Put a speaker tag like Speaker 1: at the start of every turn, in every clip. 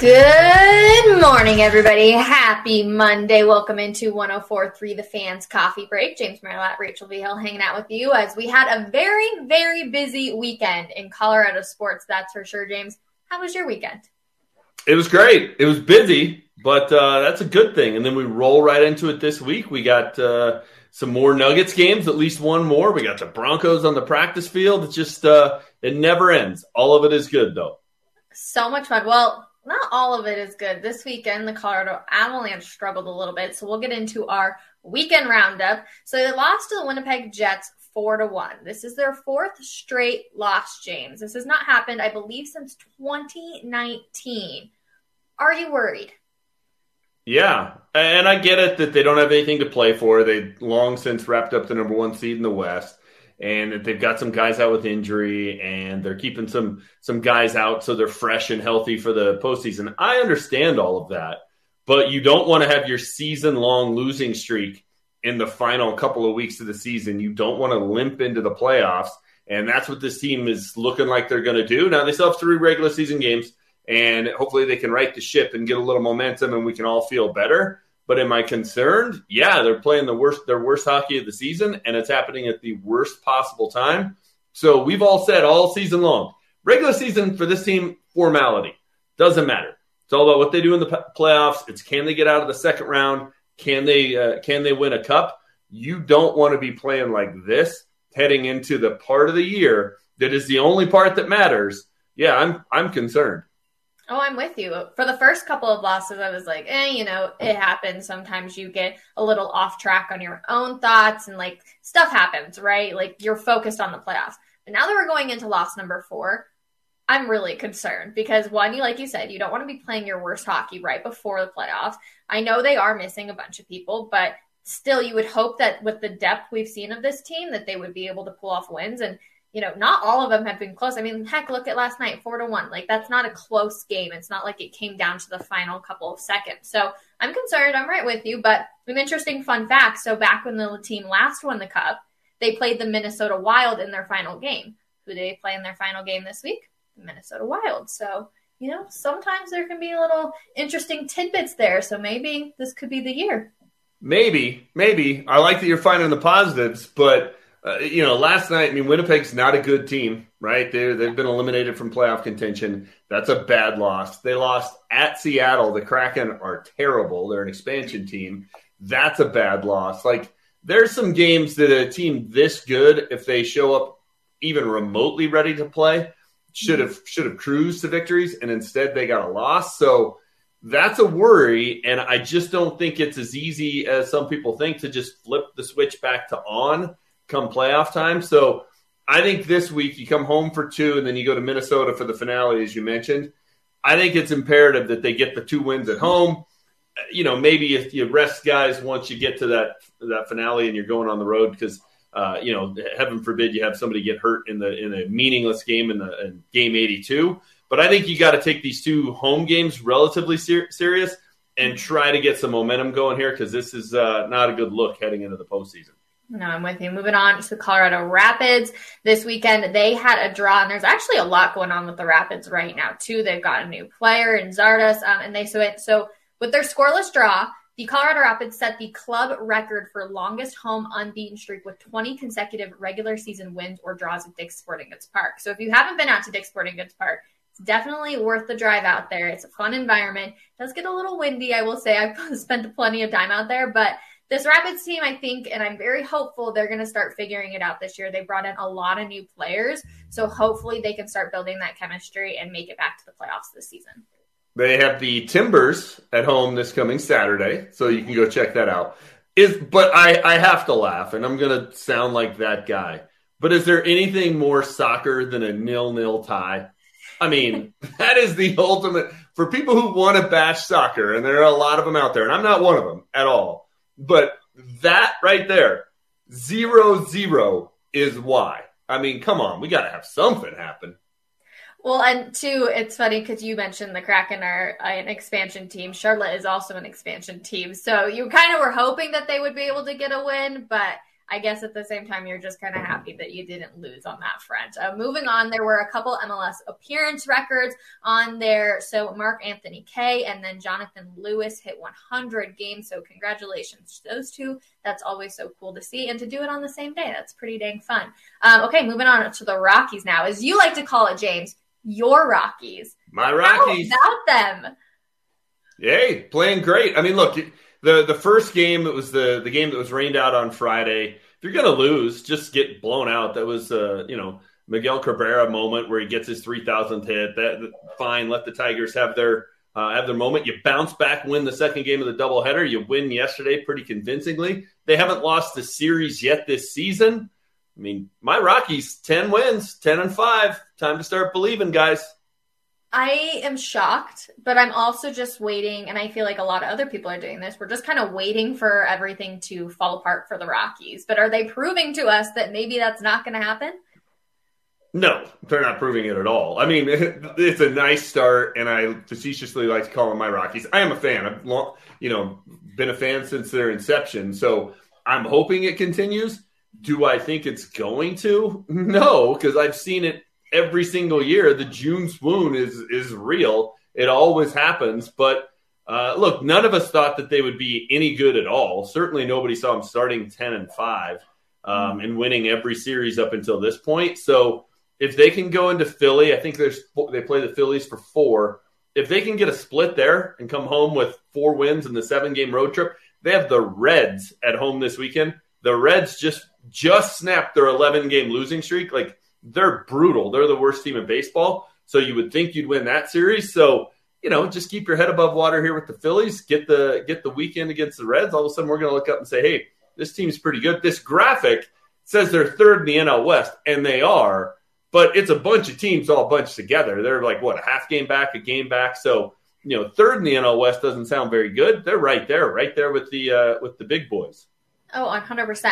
Speaker 1: Good morning, everybody. Happy Monday. Welcome into 1043 The Fans Coffee Break. James Merlo, Rachel V. Hill hanging out with you as we had a very, very busy weekend in Colorado sports. That's for sure, James. How was your weekend?
Speaker 2: It was great. It was busy, but uh, that's a good thing. And then we roll right into it this week. We got uh, some more Nuggets games, at least one more. We got the Broncos on the practice field. It just uh, it never ends. All of it is good, though.
Speaker 1: So much fun. Well, not all of it is good. This weekend, the Colorado Avalanche struggled a little bit, so we'll get into our weekend roundup. So they lost to the Winnipeg Jets four to one. This is their fourth straight loss, James. This has not happened, I believe, since 2019. Are you worried?
Speaker 2: Yeah, and I get it that they don't have anything to play for. They long since wrapped up the number one seed in the West and they've got some guys out with injury and they're keeping some some guys out so they're fresh and healthy for the postseason. I understand all of that, but you don't want to have your season long losing streak in the final couple of weeks of the season. You don't want to limp into the playoffs, and that's what this team is looking like they're going to do. Now they still have three regular season games, and hopefully they can right the ship and get a little momentum, and we can all feel better. But am I concerned? Yeah, they're playing the worst their worst hockey of the season, and it's happening at the worst possible time. So we've all said all season long, regular season for this team formality doesn't matter. It's all about what they do in the playoffs. It's can they get out of the second round? Can they uh, can they win a cup? You don't want to be playing like this heading into the part of the year that is the only part that matters. Yeah, I'm I'm concerned.
Speaker 1: Oh, I'm with you. For the first couple of losses, I was like, eh, you know, it happens. Sometimes you get a little off track on your own thoughts and like stuff happens, right? Like you're focused on the playoffs. But now that we're going into loss number four, I'm really concerned because one, you like you said, you don't want to be playing your worst hockey right before the playoffs. I know they are missing a bunch of people, but still you would hope that with the depth we've seen of this team that they would be able to pull off wins and you know, not all of them have been close. I mean, heck, look at last night, four to one. Like that's not a close game. It's not like it came down to the final couple of seconds. So I'm concerned. I'm right with you, but an interesting fun fact. So back when the team last won the cup, they played the Minnesota Wild in their final game. Who did they play in their final game this week? The Minnesota Wild. So you know, sometimes there can be a little interesting tidbits there. So maybe this could be the year.
Speaker 2: Maybe, maybe. I like that you're finding the positives, but uh, you know, last night, I mean, Winnipeg's not a good team, right? They they've been eliminated from playoff contention. That's a bad loss. They lost at Seattle. The Kraken are terrible. They're an expansion team. That's a bad loss. Like, there's some games that a team this good, if they show up even remotely ready to play, should have should have cruised to victories, and instead they got a loss. So that's a worry, and I just don't think it's as easy as some people think to just flip the switch back to on come playoff time. So I think this week you come home for two and then you go to Minnesota for the finale, as you mentioned. I think it's imperative that they get the two wins at home. You know, maybe if you rest guys once you get to that that finale and you're going on the road because uh, you know, heaven forbid you have somebody get hurt in the in a meaningless game in the in game 82. But I think you got to take these two home games relatively ser- serious and try to get some momentum going here because this is uh, not a good look heading into the postseason.
Speaker 1: No, I'm with you. Moving on to Colorado Rapids this weekend, they had a draw, and there's actually a lot going on with the Rapids right now too. They've got a new player in Zardes, um, and they so it so with their scoreless draw, the Colorado Rapids set the club record for longest home unbeaten streak with 20 consecutive regular season wins or draws at Dick's Sporting Goods Park. So if you haven't been out to Dick's Sporting Goods Park, it's definitely worth the drive out there. It's a fun environment. It does get a little windy, I will say. I've spent plenty of time out there, but this Rapids team, I think, and I'm very hopeful they're going to start figuring it out this year. They brought in a lot of new players, so hopefully they can start building that chemistry and make it back to the playoffs this season.
Speaker 2: They have the Timbers at home this coming Saturday, so you can go check that out. Is but I I have to laugh, and I'm going to sound like that guy. But is there anything more soccer than a nil-nil tie? I mean, that is the ultimate for people who want to bash soccer, and there are a lot of them out there, and I'm not one of them at all but that right there, zero zero is why. I mean, come on, we got to have something happen.
Speaker 1: Well, and two, it's funny because you mentioned the Kraken are an expansion team. Charlotte is also an expansion team. So you kind of were hoping that they would be able to get a win, but I guess at the same time, you're just kind of happy that you didn't lose on that front. Uh, moving on, there were a couple MLS appearance records on there. So Mark Anthony Kaye and then Jonathan Lewis hit 100 games. So congratulations to those two. That's always so cool to see. And to do it on the same day, that's pretty dang fun. Um, okay, moving on to the Rockies now. As you like to call it, James, your Rockies.
Speaker 2: My Rockies.
Speaker 1: How about them?
Speaker 2: Yay, playing great. I mean, look, the the first game it was the the game that was rained out on Friday. If you're gonna lose, just get blown out. That was uh, you know Miguel Cabrera moment where he gets his 3,000th hit. That fine, let the Tigers have their uh, have their moment. You bounce back, win the second game of the doubleheader. You win yesterday pretty convincingly. They haven't lost a series yet this season. I mean, my Rockies, 10 wins, 10 and 5. Time to start believing, guys.
Speaker 1: I am shocked, but I'm also just waiting, and I feel like a lot of other people are doing this. We're just kind of waiting for everything to fall apart for the Rockies. But are they proving to us that maybe that's not going to happen?
Speaker 2: No, they're not proving it at all. I mean, it's a nice start, and I facetiously like to call them my Rockies. I am a fan. I've long, you know, been a fan since their inception, so I'm hoping it continues. Do I think it's going to? No, because I've seen it every single year. The June swoon is is real. It always happens. But uh, look, none of us thought that they would be any good at all. Certainly, nobody saw them starting ten and five um, and winning every series up until this point. So if they can go into Philly, I think there's they play the Phillies for four. If they can get a split there and come home with four wins in the seven game road trip, they have the Reds at home this weekend. The Reds just just snapped their 11 game losing streak. Like they're brutal. They're the worst team in baseball. So you would think you'd win that series. So you know, just keep your head above water here with the Phillies. Get the get the weekend against the Reds. All of a sudden, we're going to look up and say, "Hey, this team's pretty good." This graphic says they're third in the NL West, and they are. But it's a bunch of teams all bunched together. They're like what a half game back, a game back. So you know, third in the NL West doesn't sound very good. They're right there, right there with the uh, with the big boys.
Speaker 1: Oh, 100%.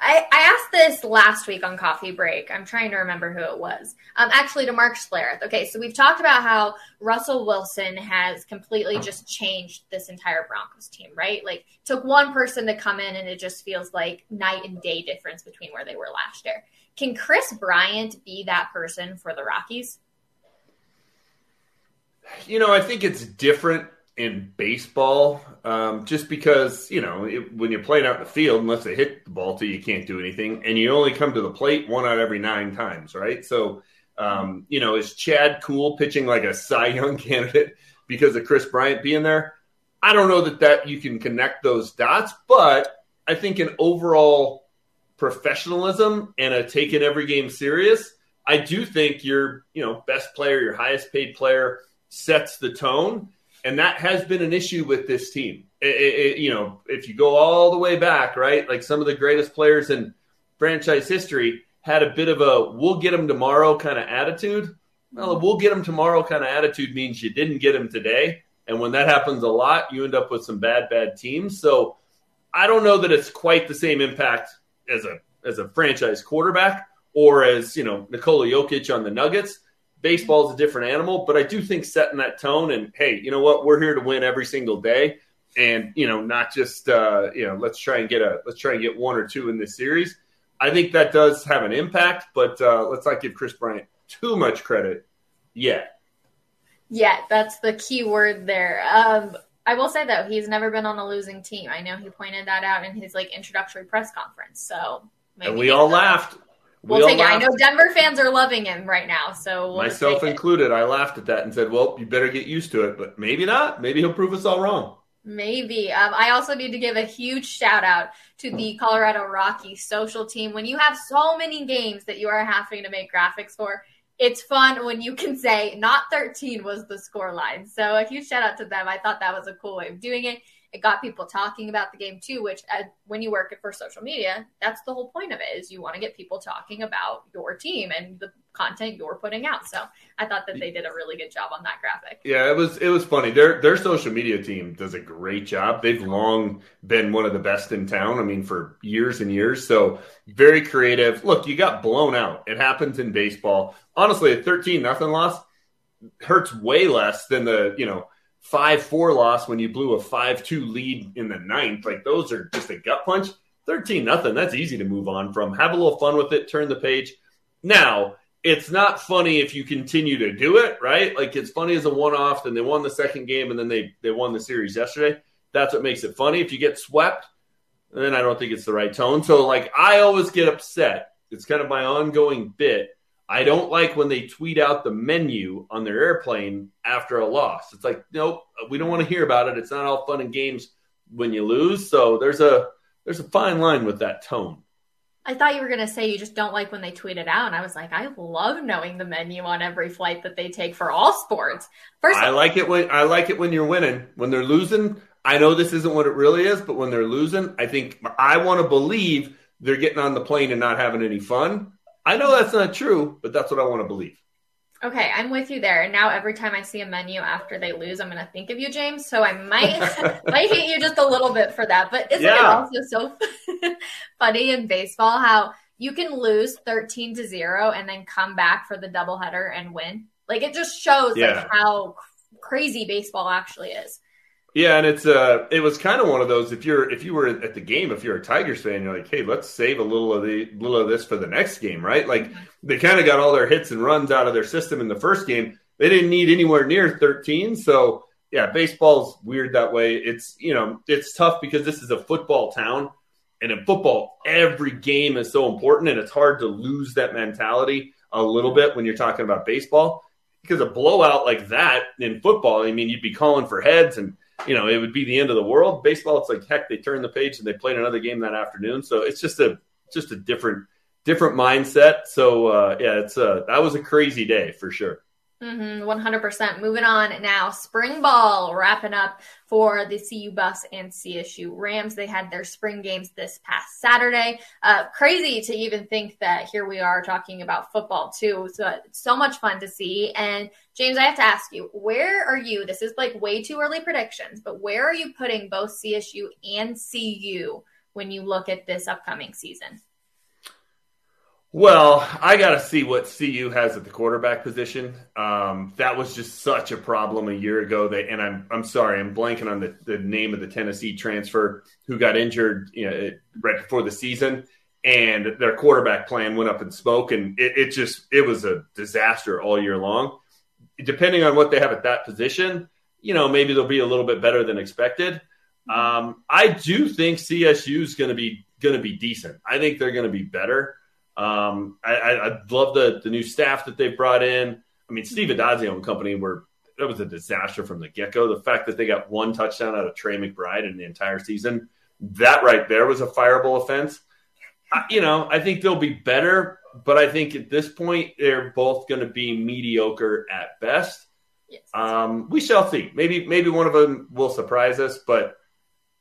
Speaker 1: I, I asked this last week on Coffee Break. I'm trying to remember who it was. Um, actually, to Mark Schlereth. Okay, so we've talked about how Russell Wilson has completely just changed this entire Broncos team, right? Like, took one person to come in, and it just feels like night and day difference between where they were last year. Can Kris Bryant be that person for the Rockies?
Speaker 2: You know, I think it's different in baseball, um, just because you know it, when you're playing out in the field, unless they hit the ball to you, can't do anything, and you only come to the plate one out every nine times, right? So, um, you know, is Chad Kuhl pitching like a Cy Young candidate because of Kris Bryant being there? I don't know that that you can connect those dots, but I think an overall professionalism and a taking every game serious, I do think your you know best player, your highest paid player sets the tone and that has been an issue with this team. It, it, you know, if you go all the way back, right, like some of the greatest players in franchise history had a bit of a "we'll get them tomorrow" kind of attitude. Well, a mm-hmm. "we'll get them tomorrow" kind of attitude means you didn't get them today, and when that happens a lot, you end up with some bad, bad teams. So, I don't know that it's quite the same impact as a as a franchise quarterback or as you know Nikola Jokic on the Nuggets baseball is a different animal, but I do think setting that tone and hey, you know what, we're here to win every single day, and you know not just uh, you know let's try and get a let's try and get one or two in this series. I think that does have an impact, but uh, let's not give Kris Bryant too much credit yet.
Speaker 1: Yeah, that's the key word there. Um, I will say though, he's never been on a losing team. I know he pointed that out in his like introductory press conference. So
Speaker 2: and we all laughed.
Speaker 1: We'll we take it. I know Denver fans are loving him right now, so
Speaker 2: we'll myself included. I laughed at that and said, "Well, you better get used to it." But maybe not. Maybe he'll prove us all wrong.
Speaker 1: Maybe. Um, I also need to give a huge shout out to the Colorado Rockies social team. When you have so many games that you are having to make graphics for, it's fun when you can say not 13 was the score line. So a huge shout out to them. I thought that was a cool way of doing it. It got people talking about the game too, which uh, when you work for social media, that's the whole point of it is you want to get people talking about your team and the content you're putting out. So I thought that they did a really good job on that graphic.
Speaker 2: Yeah, it was it was funny. Their their social media team does a great job. They've long been one of the best in town. I mean, for years and years. So very creative. Look, you got blown out. It happens in baseball. Honestly, a 13 nothing loss hurts way less than the, you know, five four loss when you blew a five two lead in the ninth. Like those are just a gut punch. 13 nothing. That's easy to move on from. Have a little fun with it, turn the page. Now, it's not funny if you continue to do it, right? Like it's funny as a one off, then they won the second game and then they, they won the series yesterday. That's what makes it funny. If you get swept, then I don't think it's the right tone. So, like, I always get upset. It's kind of my ongoing bit. I don't like when they tweet out the menu on their airplane after a loss. It's like, nope, we don't want to hear about it. It's not all fun and games when you lose. So there's a there's a fine line with that tone.
Speaker 1: I thought you were going to say you just don't like when they tweet it out. And I was like, I love knowing the menu on every flight that they take for all sports.
Speaker 2: First, I like it when I like it when you're winning. When they're losing, I know this isn't what it really is, but when they're losing, I think I want to believe they're getting on the plane and not having any fun. I know that's not true, but that's what I want to believe.
Speaker 1: Okay, I'm with you there. And now every time I see a menu after they lose, I'm going to think of you, James. So I might might hate you just a little bit for that. But isn't yeah. it also so funny in baseball how you can lose 13 to 0 and then come back for the doubleheader and win? Like it just shows yeah. like how crazy baseball actually is.
Speaker 2: Yeah, and it's uh it was kind of one of those if you're if you were at the game, if you're a Tigers fan, you're like, hey, let's save a little of the little of this for the next game, right? Like mm-hmm. they kind of got all their hits and runs out of their system in the first game. They didn't need anywhere near 13. So yeah, baseball's weird that way. It's you know, it's tough because this is a football town. And in football, every game is so important, and it's hard to lose that mentality a little bit when you're talking about baseball. Because a blowout like that in football, I mean, you'd be calling for heads and you know, it would be the end of the world. Baseball, it's like heck, they turn the page and they played another game that afternoon. So it's just a just a different different mindset. So uh, yeah, it's a that was a crazy day for sure.
Speaker 1: Mm-hmm, 100%. Moving on now, spring ball wrapping up for the CU Buffs and CSU Rams. They had their spring games this past Saturday. Uh, crazy to even think that here we are talking about football too. So, so much fun to see. And James, I have to ask you, where are you? This is like way too early predictions, but where are you putting both CSU and CU when you look at this upcoming season?
Speaker 2: Well, I got to see what CU has at the quarterback position. Um, that was just such a problem a year ago. That, and I'm I'm sorry, I'm blanking on the, the name of the Tennessee transfer who got injured you know, right before the season, and their quarterback plan went up in smoke, and it, it just it was a disaster all year long. Depending on what they have at that position, you know, maybe they'll be a little bit better than expected. Um, I do think CSU is going to be going to be decent. I think they're going to be better. Um, I, I, I, love the the new staff that they brought in. I mean, Steve Addazio and company were that was a disaster from the get go. The fact that they got one touchdown out of Trey McBride in the entire season, that right there was a fireable offense. I, you know, I think they'll be better, but I think at this point they're both going to be mediocre at best. Yes. Um, we shall see. Maybe maybe one of them will surprise us, but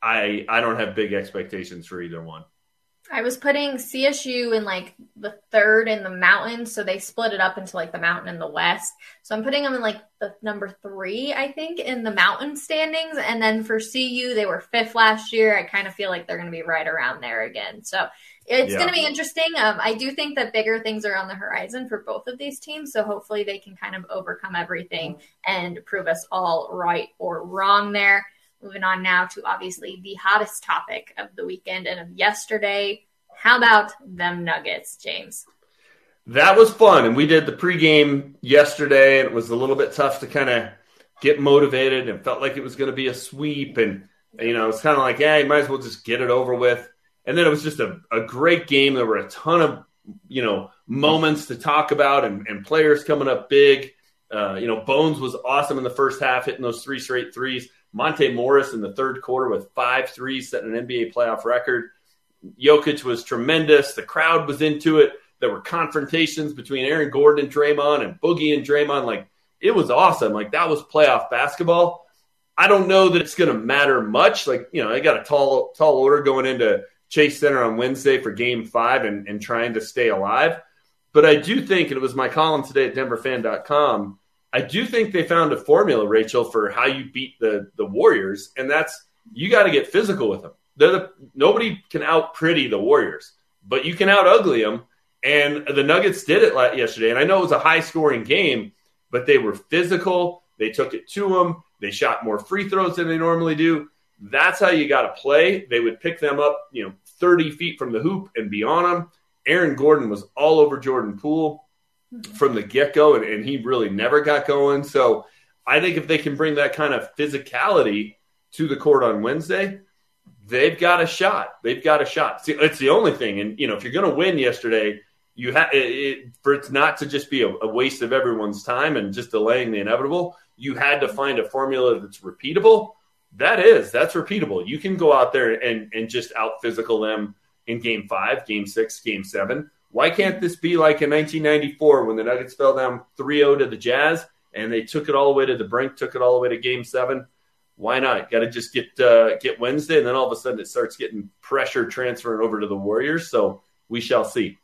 Speaker 2: I I don't have big expectations for either one.
Speaker 1: I was putting CSU in like the third in the mountain, so they split it up into like the mountain and the west. So I'm putting them in like the number three, I think, in the mountain standings. And then for CU, they were fifth last year. I kind of feel like they're going to be right around there again. So it's yeah. going to be interesting. Um, I do think that bigger things are on the horizon for both of these teams. So hopefully they can kind of overcome everything and prove us all right or wrong there. Moving on now to obviously the hottest topic of the weekend and of yesterday. How about them Nuggets, James?
Speaker 2: That was fun. And we did the pregame yesterday, and it was a little bit tough to kind of get motivated and felt like it was going to be a sweep. And, you know, it's kind of like, yeah, might as well just get it over with. And then it was just a, a great game. There were a ton of, you know, moments to talk about and, and players coming up big. Uh, you know, Bones was awesome in the first half, hitting those three straight threes. Monte Morris in the third quarter with five threes, setting an NBA playoff record. Jokic was tremendous. The crowd was into it. There were confrontations between Aaron Gordon and Draymond and Boogie and Draymond. Like it was awesome. Like that was playoff basketball. I don't know that it's going to matter much. Like you know, I got a tall tall order going into Chase Center on Wednesday for Game Five and, and trying to stay alive. But I do think, and it was my column today at DenverFan.com I do think they found a formula, Rachel, for how you beat the the Warriors, and that's you got to get physical with them. They're The, nobody can out pretty the Warriors, but you can out ugly them. And the Nuggets did it yesterday. And I know it was a high scoring game, but they were physical. They took it to them. They shot more free throws than they normally do. That's how you got to play. They would pick them up, you know, 30 feet from the hoop and be on them. Aaron Gordon was all over Jordan Poole from the get go, and, and he really never got going. So I think if they can bring that kind of physicality to the court on Wednesday, they've got a shot. They've got a shot. See, it's the only thing. And you know, if you're going to win yesterday, you have it, for it not to just be a, a, waste of everyone's time and just delaying the inevitable. You had to find a formula that's repeatable. That is, that's repeatable. You can go out there and and just out physical them in Game Five, Game Six, Game Seven. Why can't this be like in 1994 when the Nuggets fell down 3-0 to the Jazz and they took it all the way to the brink, took it all the way to Game Seven? why not? Got to just get uh, get Wednesday, and then all of a sudden it starts getting pressure transferring over to the Warriors. So we shall see.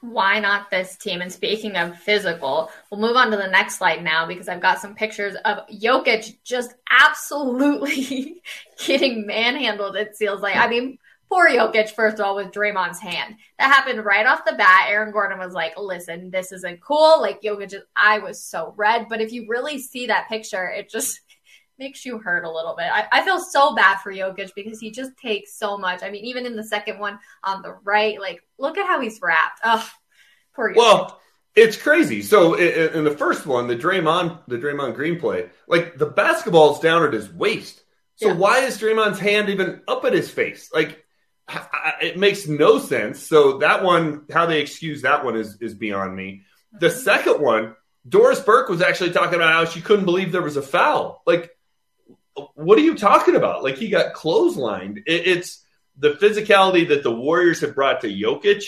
Speaker 1: Why not this team? And speaking of physical, we'll move on to the next slide now because I've got some pictures of Jokic just absolutely getting manhandled. It feels like. I mean, poor Jokic, first of all, with Draymond's hand. That happened right off the bat. Aaron Gordon was like, listen, this isn't cool. Like, Jokic, I was so red. But if you really see that picture, it just makes you hurt a little bit. I, I feel so bad for Jokic because he just takes so much. I mean, even in the second one on the right, like look at how he's wrapped. Oh, poor Jokic.
Speaker 2: Well, it's crazy. So in, in the first one, the Draymond, the Draymond Green play, like the basketball's down at his waist. So yeah. why is Draymond's hand even up at his face? Like it makes no sense. So that one, how they excuse that one is is beyond me. The second one, Doris Burke was actually talking about how she couldn't believe there was a foul. Like what are you talking about? Like he got clotheslined. It, it's the physicality that the Warriors have brought to Jokic.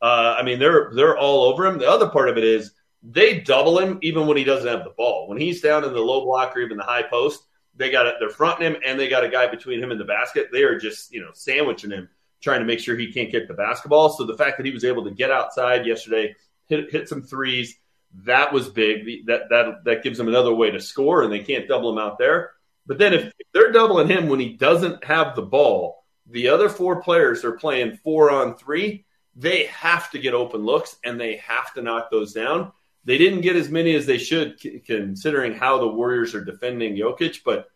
Speaker 2: Uh, I mean, they're they're all over him. The other part of it is they double him even when he doesn't have the ball. When he's down in the low block or even the high post, they got it. They're fronting him, and they got a guy between him and the basket. They are just you know sandwiching him, trying to make sure he can't get the basketball. So the fact that he was able to get outside yesterday, hit hit some threes, that was big. That that that gives them another way to score, and they can't double him out there. But then if they're doubling him when he doesn't have the ball, the other four players are playing four on three. They have to get open looks and they have to knock those down. They didn't get as many as they should, considering how the Warriors are defending Jokic. But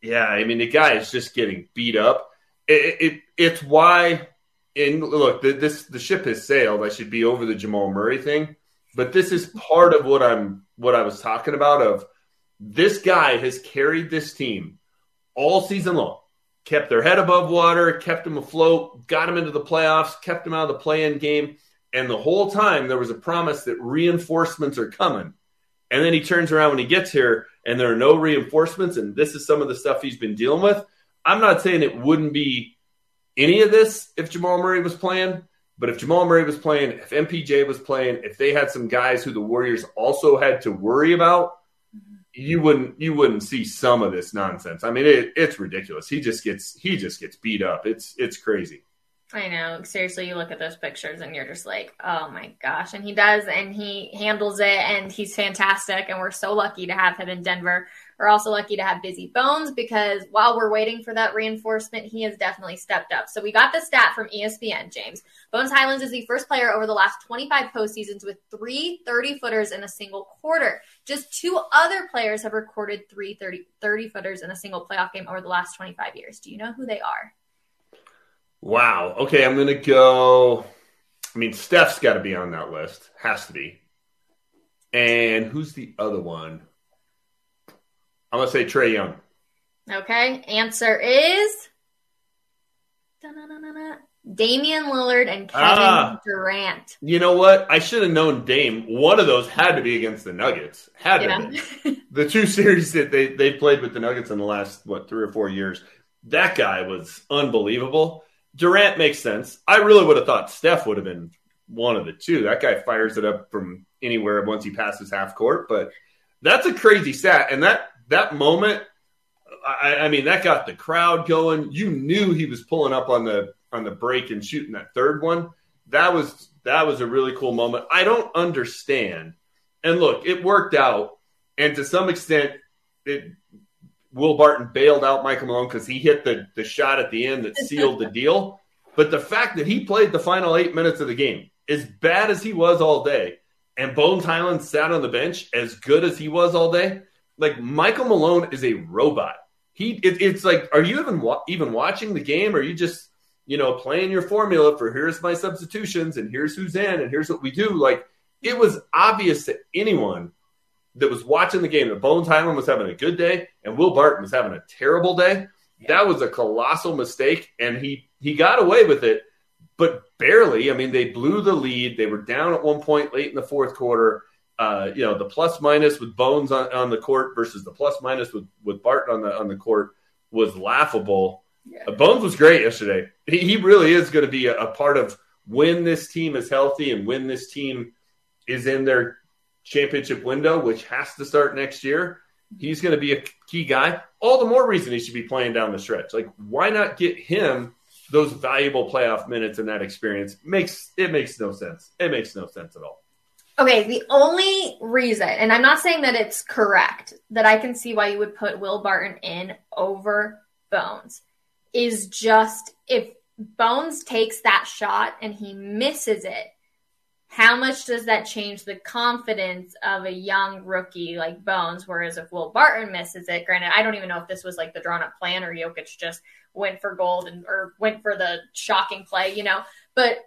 Speaker 2: yeah, I mean, the guy is just getting beat up. It, it, it's why. And look, the, this the ship has sailed. I should be over the Jamal Murray thing, but this is part of what I'm what I was talking about. Of this guy has carried this team all season long, kept their head above water, kept them afloat, got them into the playoffs, kept them out of the play in game. And the whole time there was a promise that reinforcements are coming. And then he turns around when he gets here and there are no reinforcements. And this is some of the stuff he's been dealing with. I'm not saying it wouldn't be any of this if Jamal Murray was playing. But if Jamal Murray was playing, if MPJ was playing, if they had some guys who the Warriors also had to worry about, you wouldn't you wouldn't see some of this nonsense. I mean, it, it's ridiculous. He just gets he just gets beat up. It's it's crazy.
Speaker 1: I know. Seriously, you look at those pictures and you're just like, oh my gosh. And he does, and he handles it, and he's fantastic. And we're so lucky to have him in Denver. We're also lucky to have Busy Bones because while we're waiting for that reinforcement, he has definitely stepped up. So we got the stat from ESPN, James. Bones Highlands is the first player over the last 25 postseasons with three 30 footers in a single quarter. Just two other players have recorded three 30, 30 footers in a single playoff game over the last 25 years. Do you know who they are?
Speaker 2: Wow. Okay, I'm going to go. I mean, Steph's got to be on that list. Has to be. And who's the other one? I'm gonna say Trae Young.
Speaker 1: Okay. Answer is Damian Lillard and Kevin ah, Durant.
Speaker 2: You know what? I should have known Dame. One of those had to be against the Nuggets. Had to yeah. the two series that they they played with the Nuggets in the last what three or four years. That guy was unbelievable. Durant makes sense. I really would have thought Steph would have been one of the two. That guy fires it up from anywhere once he passes half court, but that's a crazy stat. And that that moment, I, I, mean, that got the crowd going. You knew he was pulling up on the on the break and shooting that third one. That was that was a really cool moment. I don't understand. And look, it worked out, and to some extent, it, Will Barton bailed out Michael Malone because he hit the the shot at the end that sealed the deal. But the fact that he played the final eight minutes of the game, as bad as he was all day, and Bones Hyland sat on the bench as good as he was all day, like Michael Malone is a robot. He it, it's like, are you even wa- even watching the game? Or are you just you know, playing your formula for here's my substitutions and here's who's in and here's what we do. Like it was obvious to anyone that was watching the game that Bones Hyland was having a good day and Will Barton was having a terrible day. That was a colossal mistake, and he he got away with it, but barely. I mean, they blew the lead. They were down at one point late in the fourth quarter. Uh, you know, the plus minus with Bones on, on the court versus the plus minus with, with Barton on the on the court was laughable. Yeah. Uh, Bones was great yesterday. He, he really is going to be a, a part of when this team is healthy and when this team is in their championship window, which has to start next year. He's going to be a key guy. All the more reason he should be playing down the stretch. Like, why not get him those valuable playoff minutes and that experience? Makes it makes no sense. It makes no sense at all.
Speaker 1: Okay, the only reason, and I'm not saying that it's correct, that I can see why you would put Will Barton in over Bones is just if Bones takes that shot and he misses it, how much does that change the confidence of a young rookie like Bones? Whereas if Will Barton misses it, granted, I don't even know if this was like the drawn up plan or Jokic just went for gold and or went for the shocking play, you know. But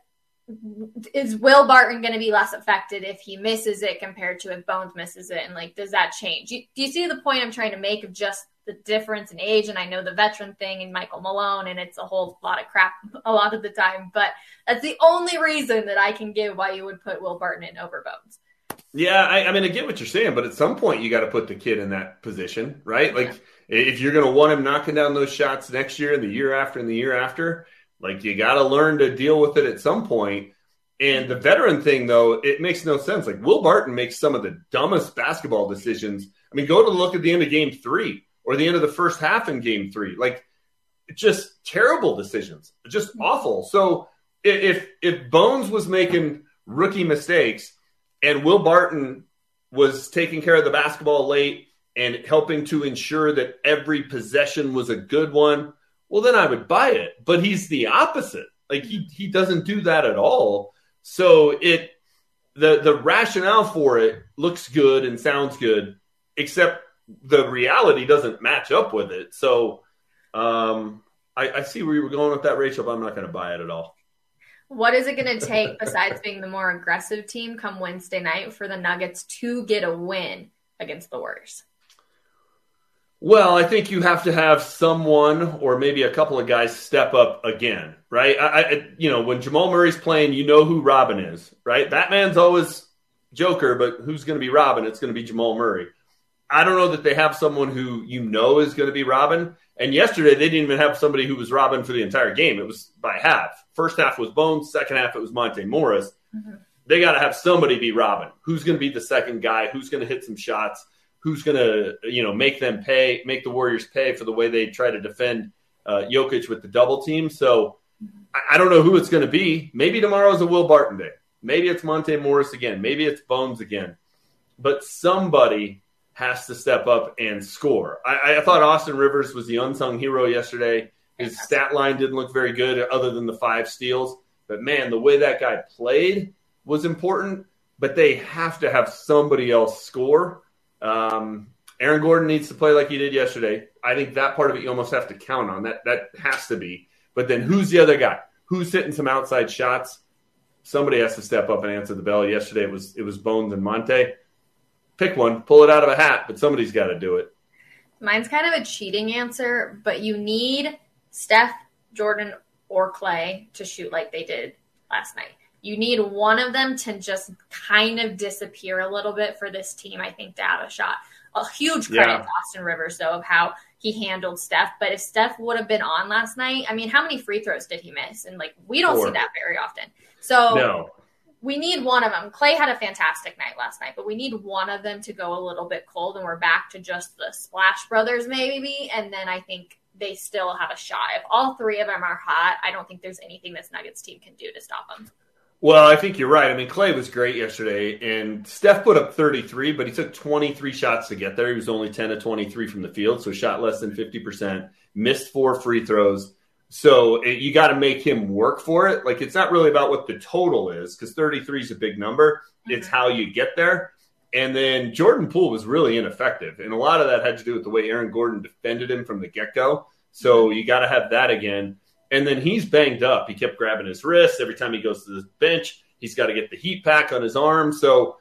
Speaker 1: is Will Barton going to be less affected if he misses it compared to if Bones misses it? And like, does that change? Do you, do you see the point I'm trying to make of just the difference in age? And I know the veteran thing and Michael Malone, and it's a whole lot of crap a lot of the time. But that's the only reason that I can give why you would put Will Barton in over Bones.
Speaker 2: Yeah, I, I mean, I get what you're saying, but at some point you got to put the kid in that position, right? Like, yeah. if you're going to want him knocking down those shots next year and the year after and the year after, like you got to learn to deal with it at some point. And the veteran thing, though, it makes no sense. Like Will Barton makes some of the dumbest basketball decisions. I mean, go to look at the end of game three or the end of the first half in game three. Like, just terrible decisions, just awful. So if if Bones was making rookie mistakes and Will Barton was taking care of the basketball late and helping to ensure that every possession was a good one, well, then I would buy it. But he's the opposite. Like he he doesn't do that at all. So it the the rationale for it looks good and sounds good, except the reality doesn't match up with it. So um, I, I see where you were going with that, Rachel, but I'm not going to buy it at all.
Speaker 1: What is it going to take besides being the more aggressive team come Wednesday night for the Nuggets to get a win against the Warriors?
Speaker 2: Well, I think you have to have someone or maybe a couple of guys step up again, right? I, I, you know, when Jamal Murray's playing, you know who Robin is, right? Batman's always Joker, but who's going to be Robin? It's going to be Jamal Murray. I don't know that they have someone who you know is going to be Robin. And yesterday, they didn't even have somebody who was Robin for the entire game. It was by half. First half was Bones. Second half, it was Monte Morris. Mm-hmm. They got to have somebody be Robin. Who's going to be the second guy? Who's going to hit some shots? Who's going to you know make them pay, make the Warriors pay for the way they try to defend uh, Jokic with the double team. So I, I don't know who it's going to be. Maybe tomorrow's a Will Barton day. Maybe it's Monte Morris again. Maybe it's Bones again. But somebody has to step up and score. I, I thought Austin Rivers was the unsung hero yesterday. His stat line didn't look very good, other than the five steals. But man, the way that guy played was important. But they have to have somebody else score. Um, Aaron Gordon needs to play like he did yesterday. I think that part of it you almost have to count on. That that has to be. But then who's the other guy? Who's hitting some outside shots? Somebody has to step up and answer the bell. Yesterday it was it was Bones and Monte. Pick one, pull it out of a hat, but somebody's got to do it.
Speaker 1: Mine's kind of a cheating answer, but you need Steph, Jordan, or Clay to shoot like they did last night you need one of them to just kind of disappear a little bit for this team, I think, to have a shot. A huge credit yeah. to Austin Rivers, though, of how he handled Steph. But if Steph would have been on last night, I mean, how many free throws did he miss? And like, we don't Four. see that very often. So no. we need one of them. Clay had a fantastic night last night, but we need one of them to go a little bit cold, and we're back to just the Splash Brothers, maybe. And then I think they still have a shot. If all three of them are hot, I don't think there's anything this Nuggets team can do to stop them.
Speaker 2: Well, I think you're right. I mean, Clay was great yesterday, and Steph put up 33, but he took 23 shots to get there. He was only 10 to 23 from the field, so shot less than 50%, missed four free throws. So it, you got to make him work for it. Like, it's not really about what the total is, because 33 is a big number. It's how you get there. And then Jordan Poole was really ineffective. And a lot of that had to do with the way Aaron Gordon defended him from the get go. So you got to have that again. And then he's banged up. He kept grabbing his wrist every time he goes to the bench. He's got to get the heat pack on his arm. So,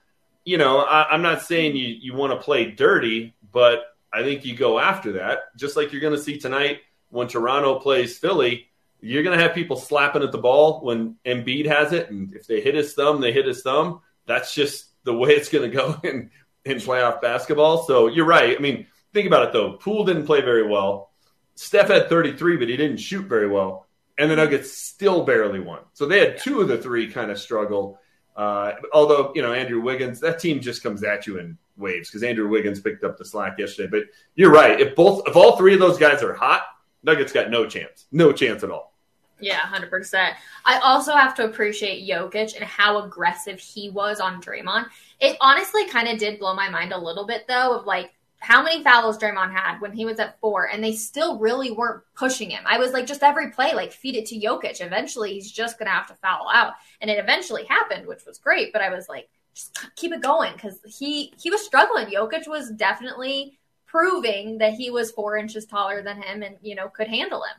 Speaker 2: you know, I, am not saying you, you want to play dirty, but I think you go after that, just like you're going to see tonight when Toronto plays Philly. You're going to have people slapping at the ball when Embiid has it, and if they hit his thumb, they hit his thumb. That's just the way it's going to go in in playoff basketball. So you're right. I mean, think about it though. Poole didn't play very well. Steph had 33, but he didn't shoot very well. And the Nuggets still barely won. So they had two of the three kind of struggle. Uh, although, you know, Andrew Wiggins, that team just comes at you in waves because Andrew Wiggins picked up the slack yesterday. But you're right. If both, if all three of those guys are hot, Nuggets got no chance. No chance at all.
Speaker 1: Yeah, 100%. I also have to appreciate Jokic and how aggressive he was on Draymond. It honestly kind of did blow my mind a little bit, though, of like how many fouls Draymond had when he was at four, and they still really weren't pushing him. I was like, just every play, like feed it to Jokic. Eventually, he's just going to have to foul out, and it eventually happened, which was great. But I was like, just keep it going because he he was struggling. Jokic was definitely proving that he was four inches taller than him, and you know could handle him.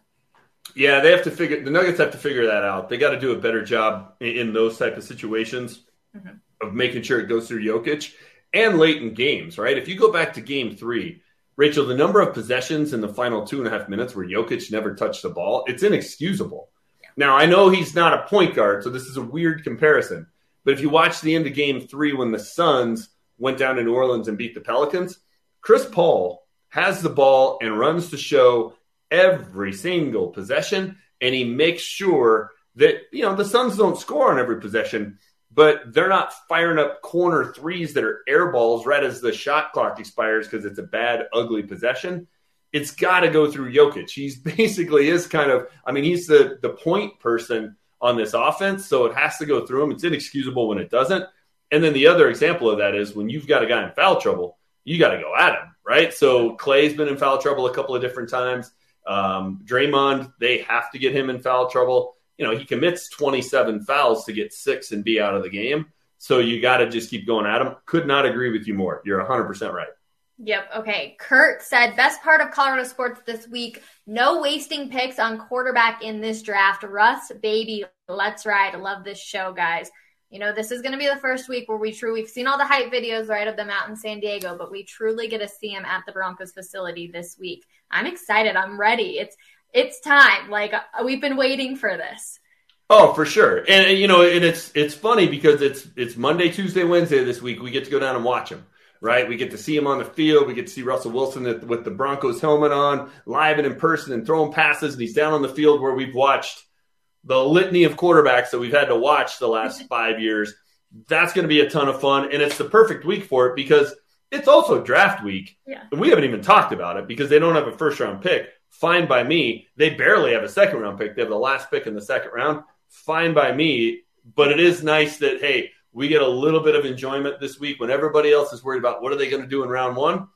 Speaker 2: Yeah, they have to figure the Nuggets have to figure that out. They got to do a better job in, in those type of situations mm-hmm. of making sure it goes through Jokic and late in games, right? If you go back to game three, Rachel, the number of possessions in the final two and a half minutes where Jokic never touched the ball, it's inexcusable. Yeah. Now, I know he's not a point guard, so this is a weird comparison. But if you watch the end of game three when the Suns went down to New Orleans and beat the Pelicans, Chris Paul has the ball and runs the show every single possession, and he makes sure that, you know, the Suns don't score on every possession, but they're not firing up corner threes that are air balls right as the shot clock expires because it's a bad, ugly possession. It's got to go through Jokic. He's basically is kind of, I mean, he's the the point person on this offense, so it has to go through him. It's inexcusable when it doesn't. And then the other example of that is when you've got a guy in foul trouble, you got to go at him, right? So Clay's been in foul trouble a couple of different times. Um, Draymond, they have to get him in foul trouble you know, he commits 27 fouls to get six and be out of the game. So you got to just keep going at him. Could not agree with you more. You're 100% right.
Speaker 1: Yep. Okay. Kurt said, best part of Colorado sports this week no wasting picks on quarterback in this draft. Russ, baby, let's ride. Love this show, guys. You know, this is going to be the first week where we truly, we've seen all the hype videos, right, of them out in San Diego, but we truly get to see him at the Broncos facility this week. I'm excited. I'm ready. It's, it's time. Like uh, we've been waiting for this.
Speaker 2: Oh, for sure. And, you know, and it's it's funny because it's it's Monday, Tuesday, Wednesday this week. We get to go down and watch him. Right, we get to see him on the field. We get to see Russell Wilson with the Broncos helmet on, live and in person, and throwing passes. And he's down on the field where we've watched the litany of quarterbacks that we've had to watch the last five years. That's going to be a ton of fun, and it's the perfect week for it because it's also draft week.
Speaker 1: Yeah.
Speaker 2: And we haven't even talked about it because they don't have a first round pick fine by me. They barely have a second round pick. They have the last pick in the second round. Fine by me. But it is nice that, hey, we get a little bit of enjoyment this week when everybody else is worried about what are they going to do in round one.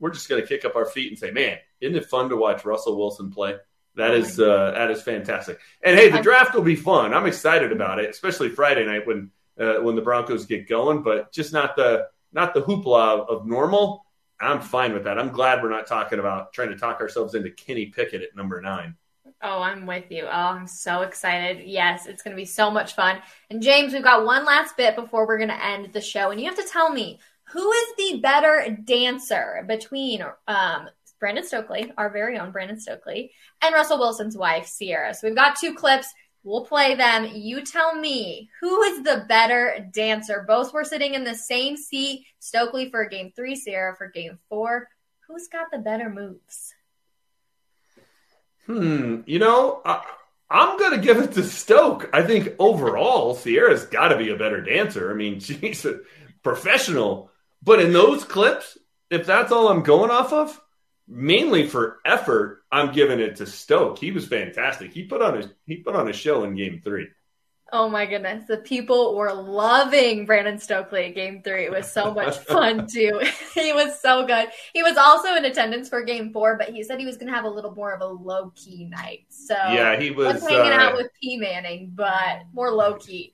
Speaker 2: We're just going to kick up our feet and say, man, isn't it fun to watch Russell Wilson play? That is uh, that is fantastic. And hey, the draft will be fun. I'm excited about it, especially Friday night when uh, when the Broncos get going. But just not the not the hoopla of normal. I'm fine with that. I'm glad we're not talking about trying to talk ourselves into Kenny Pickett at number nine.
Speaker 1: Oh, I'm with you. Oh, I'm so excited. Yes, it's going to be so much fun. And James, we've got one last bit before we're going to end the show. And you have to tell me who is the better dancer between um, Brandon Stokley, our very own Brandon Stokley, and Russell Wilson's wife, Ciara. So we've got two clips. We'll play them. You tell me who is the better dancer. Both were sitting in the same seat. Stokley for game three, Ciara for game four. Who's got the better moves?
Speaker 2: Hmm. You know, I, am going to give it to Stoke. I think overall, Ciara's got to be a better dancer. I mean, she's a professional. But in those clips, if that's all I'm going off of, mainly for effort, I'm giving it to Stoke. He was fantastic. He put on a he put on a show in game three.
Speaker 1: Oh my goodness. The people were loving Brandon Stokley at game three. It was so much fun too. he was so good. He was also in attendance for game four, but he said he was gonna have a little more of a low key night. So
Speaker 2: Yeah, he was
Speaker 1: hanging uh, out with P Manning, but more low key.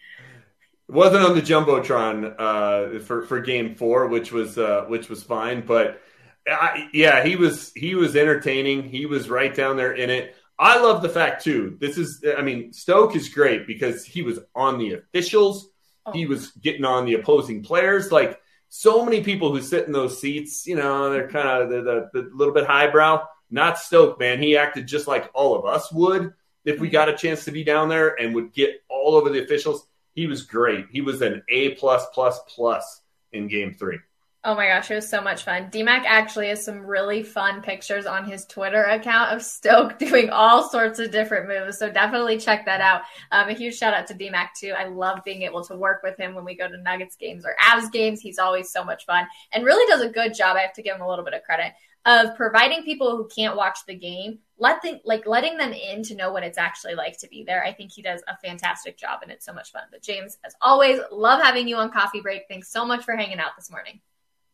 Speaker 2: Wasn't on the Jumbotron uh, for, for game four, which was uh, which was fine, but I, yeah, he was he was entertaining. He was right down there in it. I love the fact too. This is, I mean, Stoke is great because he was on the officials. Oh. He was getting on the opposing players. Like so many people who sit in those seats, you know, they're kind of the, the, the little bit highbrow. Not Stoke, man. He acted just like all of us would if we mm-hmm. got a chance to be down there and would get all over the officials. He was great. He was an A plus plus plus in game three.
Speaker 1: Oh my gosh, it was so much fun. DMAC actually has some really fun pictures on his Twitter account of Stoke doing all sorts of different moves. So definitely check that out. Um, a huge shout out to DMAC too. I love being able to work with him when we go to Nuggets games or Avs games. He's always so much fun and really does a good job. I have to give him a little bit of credit of providing people who can't watch the game let them, like letting them in to know what it's actually like to be there. I think he does a fantastic job and it's so much fun. But James, as always, love having you on Coffee Break. Thanks so much for hanging out this morning.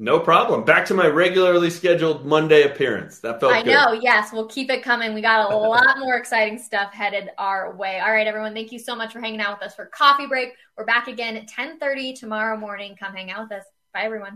Speaker 2: No problem. Back to my regularly scheduled Monday appearance. That felt I
Speaker 1: good. know. Yes, we'll keep it coming. We got a lot more exciting stuff headed our way. All right, everyone. Thank you so much for hanging out with us for Coffee Break. We're back again at 10:30 tomorrow morning. Come hang out with us. Bye, everyone.